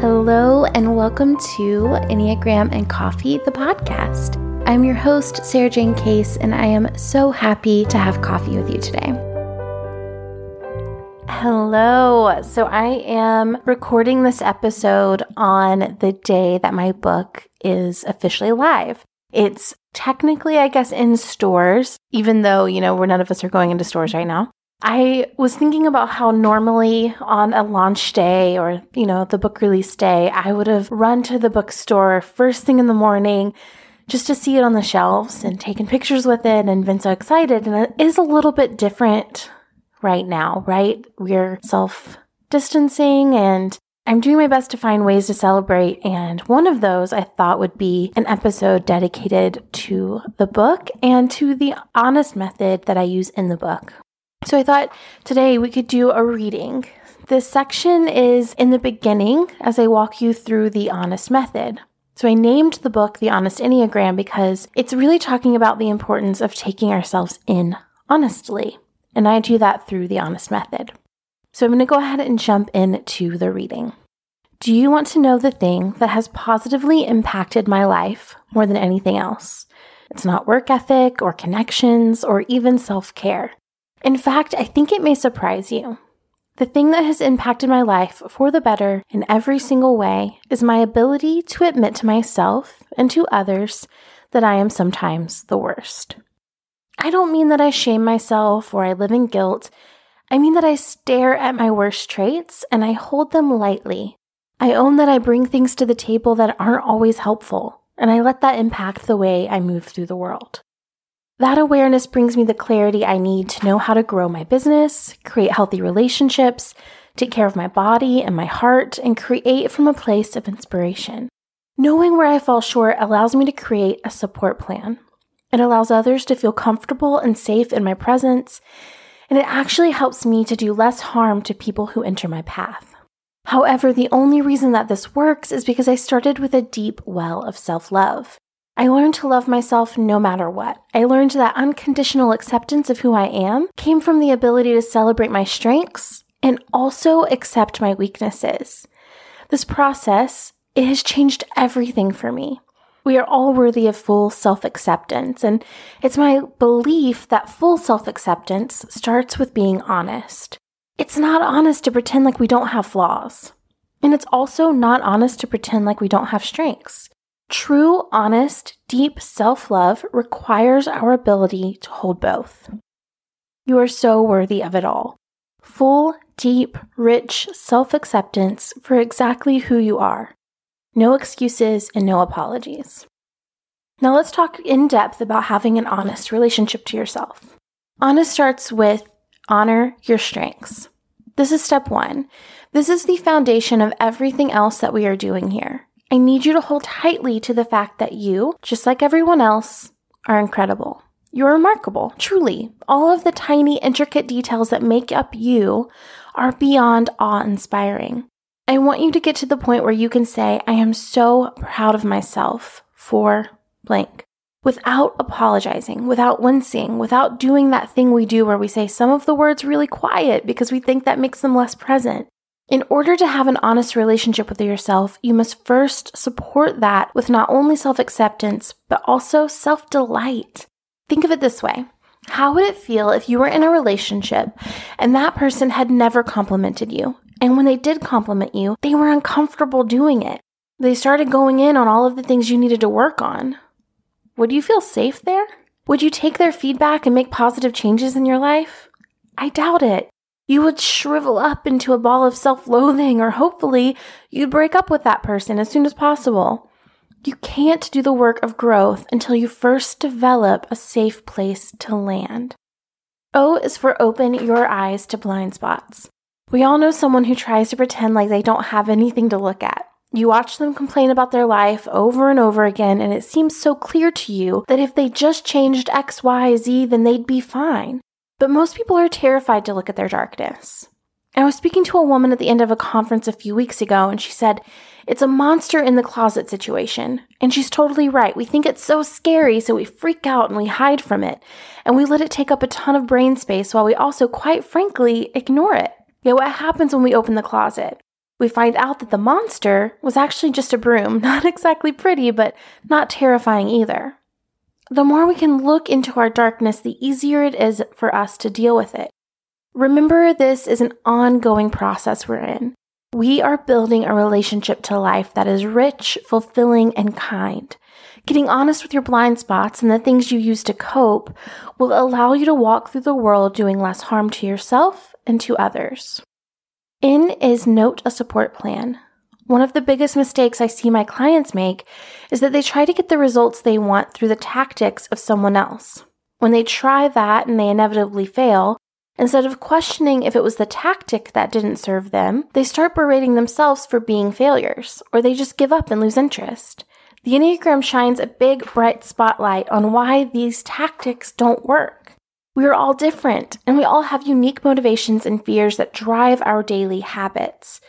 Hello, and welcome to Enneagram and Coffee, the podcast. I'm your host, Sarajane Case, and I am so happy to have coffee with you today. Hello. So, I am recording this episode on the day that my book is officially live. It's technically, I guess, in stores, even though, you know, we're none of us are going into stores right now. I was thinking about how normally on a launch day or, you know, the book release day, I would have run to the bookstore first thing in the morning just to see it on the shelves and taken pictures with it and been so excited. And it is a little bit different right now, right? We're self distancing and I'm doing my best to find ways to celebrate. And one of those I thought would be an episode dedicated to the book and to the honest method that I use in the book. So I thought today we could do a reading. This section is in the beginning as I walk you through the honest method. So I named the book The Honest Enneagram because it's really talking about the importance of taking ourselves in honestly. And I do that through the honest method. So I'm going to go ahead and jump into the reading. Do you want to know the thing that has positively impacted my life more than anything else? It's not work ethic or connections or even self care. In fact, I think it may surprise you. The thing that has impacted my life for the better in every single way is my ability to admit to myself and to others that I am sometimes the worst. I don't mean that I shame myself or I live in guilt. I mean that I stare at my worst traits and I hold them lightly. I own that I bring things to the table that aren't always helpful, and I let that impact the way I move through the world. That awareness brings me the clarity I need to know how to grow my business, create healthy relationships, take care of my body and my heart, and create from a place of inspiration. Knowing where I fall short allows me to create a support plan. It allows others to feel comfortable and safe in my presence, and it actually helps me to do less harm to people who enter my path. However, the only reason that this works is because I started with a deep well of self love. I learned to love myself no matter what. I learned that unconditional acceptance of who I am came from the ability to celebrate my strengths and also accept my weaknesses. This process, it has changed everything for me. We are all worthy of full self acceptance, and it's my belief that full self acceptance starts with being honest. It's not honest to pretend like we don't have flaws. And it's also not honest to pretend like we don't have strengths. True, honest, deep self love requires our ability to hold both. You are so worthy of it all. Full, deep, rich self acceptance for exactly who you are. No excuses and no apologies. Now let's talk in depth about having an honest relationship to yourself. Honest starts with honor your strengths. This is step one. This is the foundation of everything else that we are doing here. I need you to hold tightly to the fact that you, just like everyone else, are incredible. You're remarkable, truly. All of the tiny, intricate details that make up you are beyond awe inspiring. I want you to get to the point where you can say, I am so proud of myself for blank without apologizing, without wincing, without doing that thing we do where we say some of the words really quiet because we think that makes them less present. In order to have an honest relationship with yourself, you must first support that with not only self acceptance, but also self delight. Think of it this way How would it feel if you were in a relationship and that person had never complimented you? And when they did compliment you, they were uncomfortable doing it. They started going in on all of the things you needed to work on. Would you feel safe there? Would you take their feedback and make positive changes in your life? I doubt it you would shrivel up into a ball of self loathing, or hopefully you'd break up with that person as soon as possible. You can't do the work of growth until you first develop a safe place to land. O is for open your eyes to blind spots. We all know someone who tries to pretend like they don't have anything to look at. You watch them complain about their life over and over again, and it seems so clear to you that if they just changed X, Y, Z, then they'd be fine. But most people are terrified to look at their darkness. I was speaking to a woman at the end of a conference a few weeks ago, and she said, It's a monster in the closet situation. And she's totally right. We think it's so scary, so we freak out and we hide from it. And we let it take up a ton of brain space while we also, quite frankly, ignore it. Yet, what happens when we open the closet? we find out that the monster was actually just a broom, not exactly pretty, but not terrifying either. The more we can look into our darkness, the easier it is for us to deal with it. Remember, this is an ongoing process we're in. We are building a relationship to life that is rich, fulfilling, and kind. Getting honest with your blind spots and the things you use to cope will allow you to walk through the world doing less harm to yourself and to others. In is note a support plan. One of the biggest mistakes I see my clients make is that they try to get the results they want through the tactics of someone else. When they try that and they inevitably fail, instead of questioning if it was the tactic that didn't serve them, they start berating themselves for being failures, or they just give up and lose interest. The Enneagram shines a big, bright spotlight on why these tactics don't work. We are all different, and we all have unique motivations and fears that drive our daily habits.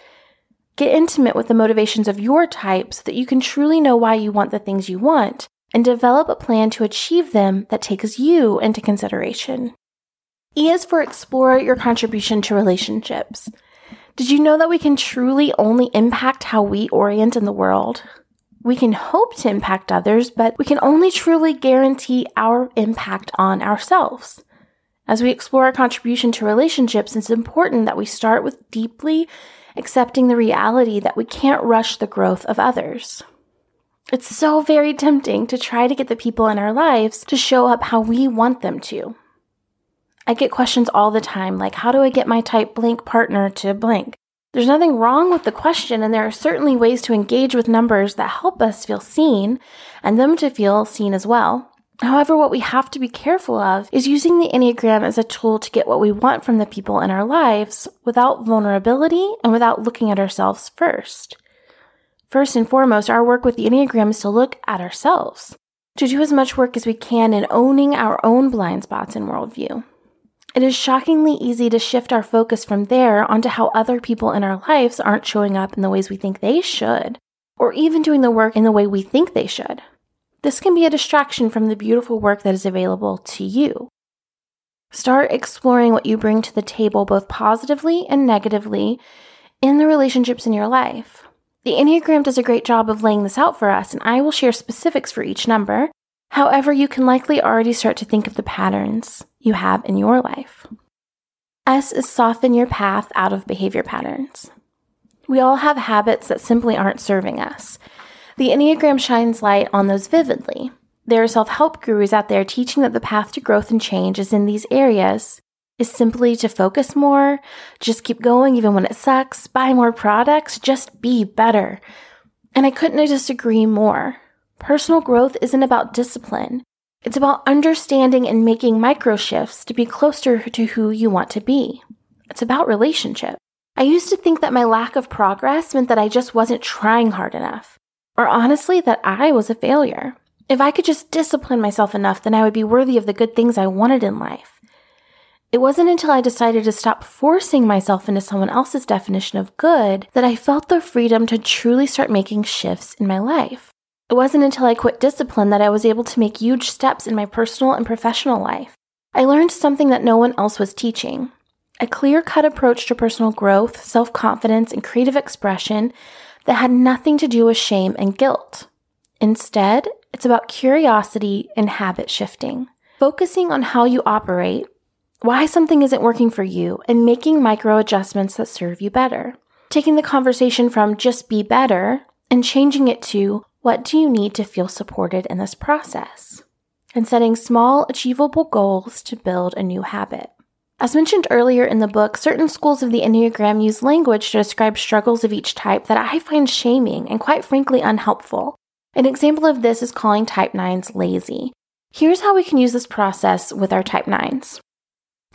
Get intimate with the motivations of your type so that you can truly know why you want the things you want and develop a plan to achieve them that takes you into consideration. E is for explore your contribution to relationships. Did you know that we can truly only impact how we orient in the world? We can hope to impact others, but we can only truly guarantee our impact on ourselves. As we explore our contribution to relationships, it's important that we start with deeply accepting the reality that we can't rush the growth of others. It's so very tempting to try to get the people in our lives to show up how we want them to. I get questions all the time like, how do I get my type blank partner to blank? There's nothing wrong with the question, and there are certainly ways to engage with numbers that help us feel seen and them to feel seen as well. However, what we have to be careful of is using the Enneagram as a tool to get what we want from the people in our lives without vulnerability and without looking at ourselves first. First and foremost, our work with the Enneagram is to look at ourselves, to do as much work as we can in owning our own blind spots and worldview. It is shockingly easy to shift our focus from there onto how other people in our lives aren't showing up in the ways we think they should, or even doing the work in the way we think they should. This can be a distraction from the beautiful work that is available to you. Start exploring what you bring to the table, both positively and negatively, in the relationships in your life. The Enneagram does a great job of laying this out for us, and I will share specifics for each number. However, you can likely already start to think of the patterns you have in your life. S is soften your path out of behavior patterns. We all have habits that simply aren't serving us. The Enneagram shines light on those vividly. There are self help gurus out there teaching that the path to growth and change is in these areas is simply to focus more, just keep going even when it sucks, buy more products, just be better. And I couldn't disagree more. Personal growth isn't about discipline. It's about understanding and making micro shifts to be closer to who you want to be. It's about relationship. I used to think that my lack of progress meant that I just wasn't trying hard enough, or honestly, that I was a failure. If I could just discipline myself enough, then I would be worthy of the good things I wanted in life. It wasn't until I decided to stop forcing myself into someone else's definition of good that I felt the freedom to truly start making shifts in my life. It wasn't until I quit discipline that I was able to make huge steps in my personal and professional life. I learned something that no one else was teaching a clear cut approach to personal growth, self confidence, and creative expression that had nothing to do with shame and guilt. Instead, it's about curiosity and habit shifting, focusing on how you operate, why something isn't working for you, and making micro adjustments that serve you better. Taking the conversation from just be better and changing it to what do you need to feel supported in this process? And setting small, achievable goals to build a new habit. As mentioned earlier in the book, certain schools of the Enneagram use language to describe struggles of each type that I find shaming and quite frankly unhelpful. An example of this is calling type 9s lazy. Here's how we can use this process with our type 9s.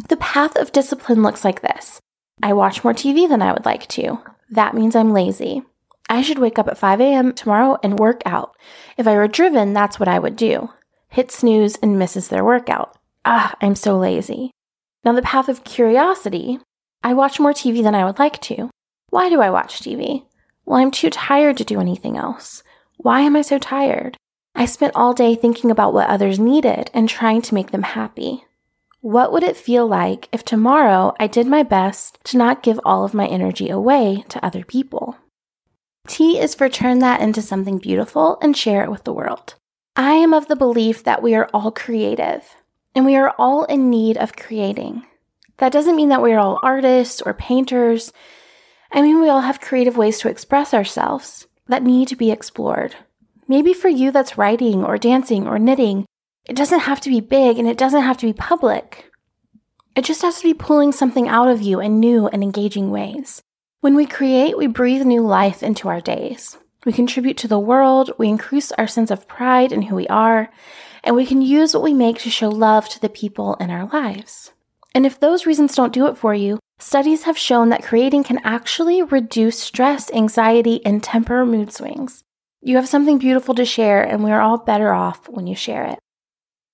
The path of discipline looks like this I watch more TV than I would like to. That means I'm lazy. I should wake up at 5 a.m. tomorrow and work out. If I were driven, that's what I would do. Hit snooze and misses their workout. Ah, I'm so lazy. Now, the path of curiosity. I watch more TV than I would like to. Why do I watch TV? Well, I'm too tired to do anything else. Why am I so tired? I spent all day thinking about what others needed and trying to make them happy. What would it feel like if tomorrow I did my best to not give all of my energy away to other people? T is for turn that into something beautiful and share it with the world. I am of the belief that we are all creative and we are all in need of creating. That doesn't mean that we are all artists or painters. I mean, we all have creative ways to express ourselves that need to be explored. Maybe for you, that's writing or dancing or knitting. It doesn't have to be big and it doesn't have to be public. It just has to be pulling something out of you in new and engaging ways. When we create, we breathe new life into our days. We contribute to the world, we increase our sense of pride in who we are, and we can use what we make to show love to the people in our lives. And if those reasons don't do it for you, studies have shown that creating can actually reduce stress, anxiety, and temper mood swings. You have something beautiful to share, and we are all better off when you share it.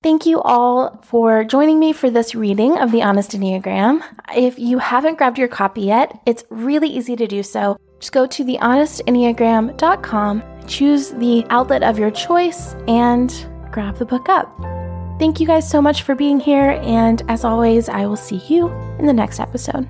Thank you all for joining me for this reading of the Honest Enneagram. If you haven't grabbed your copy yet, it's really easy to do so. Just go to thehonestenneagram.com, choose the outlet of your choice, and grab the book up. Thank you guys so much for being here, and as always, I will see you in the next episode.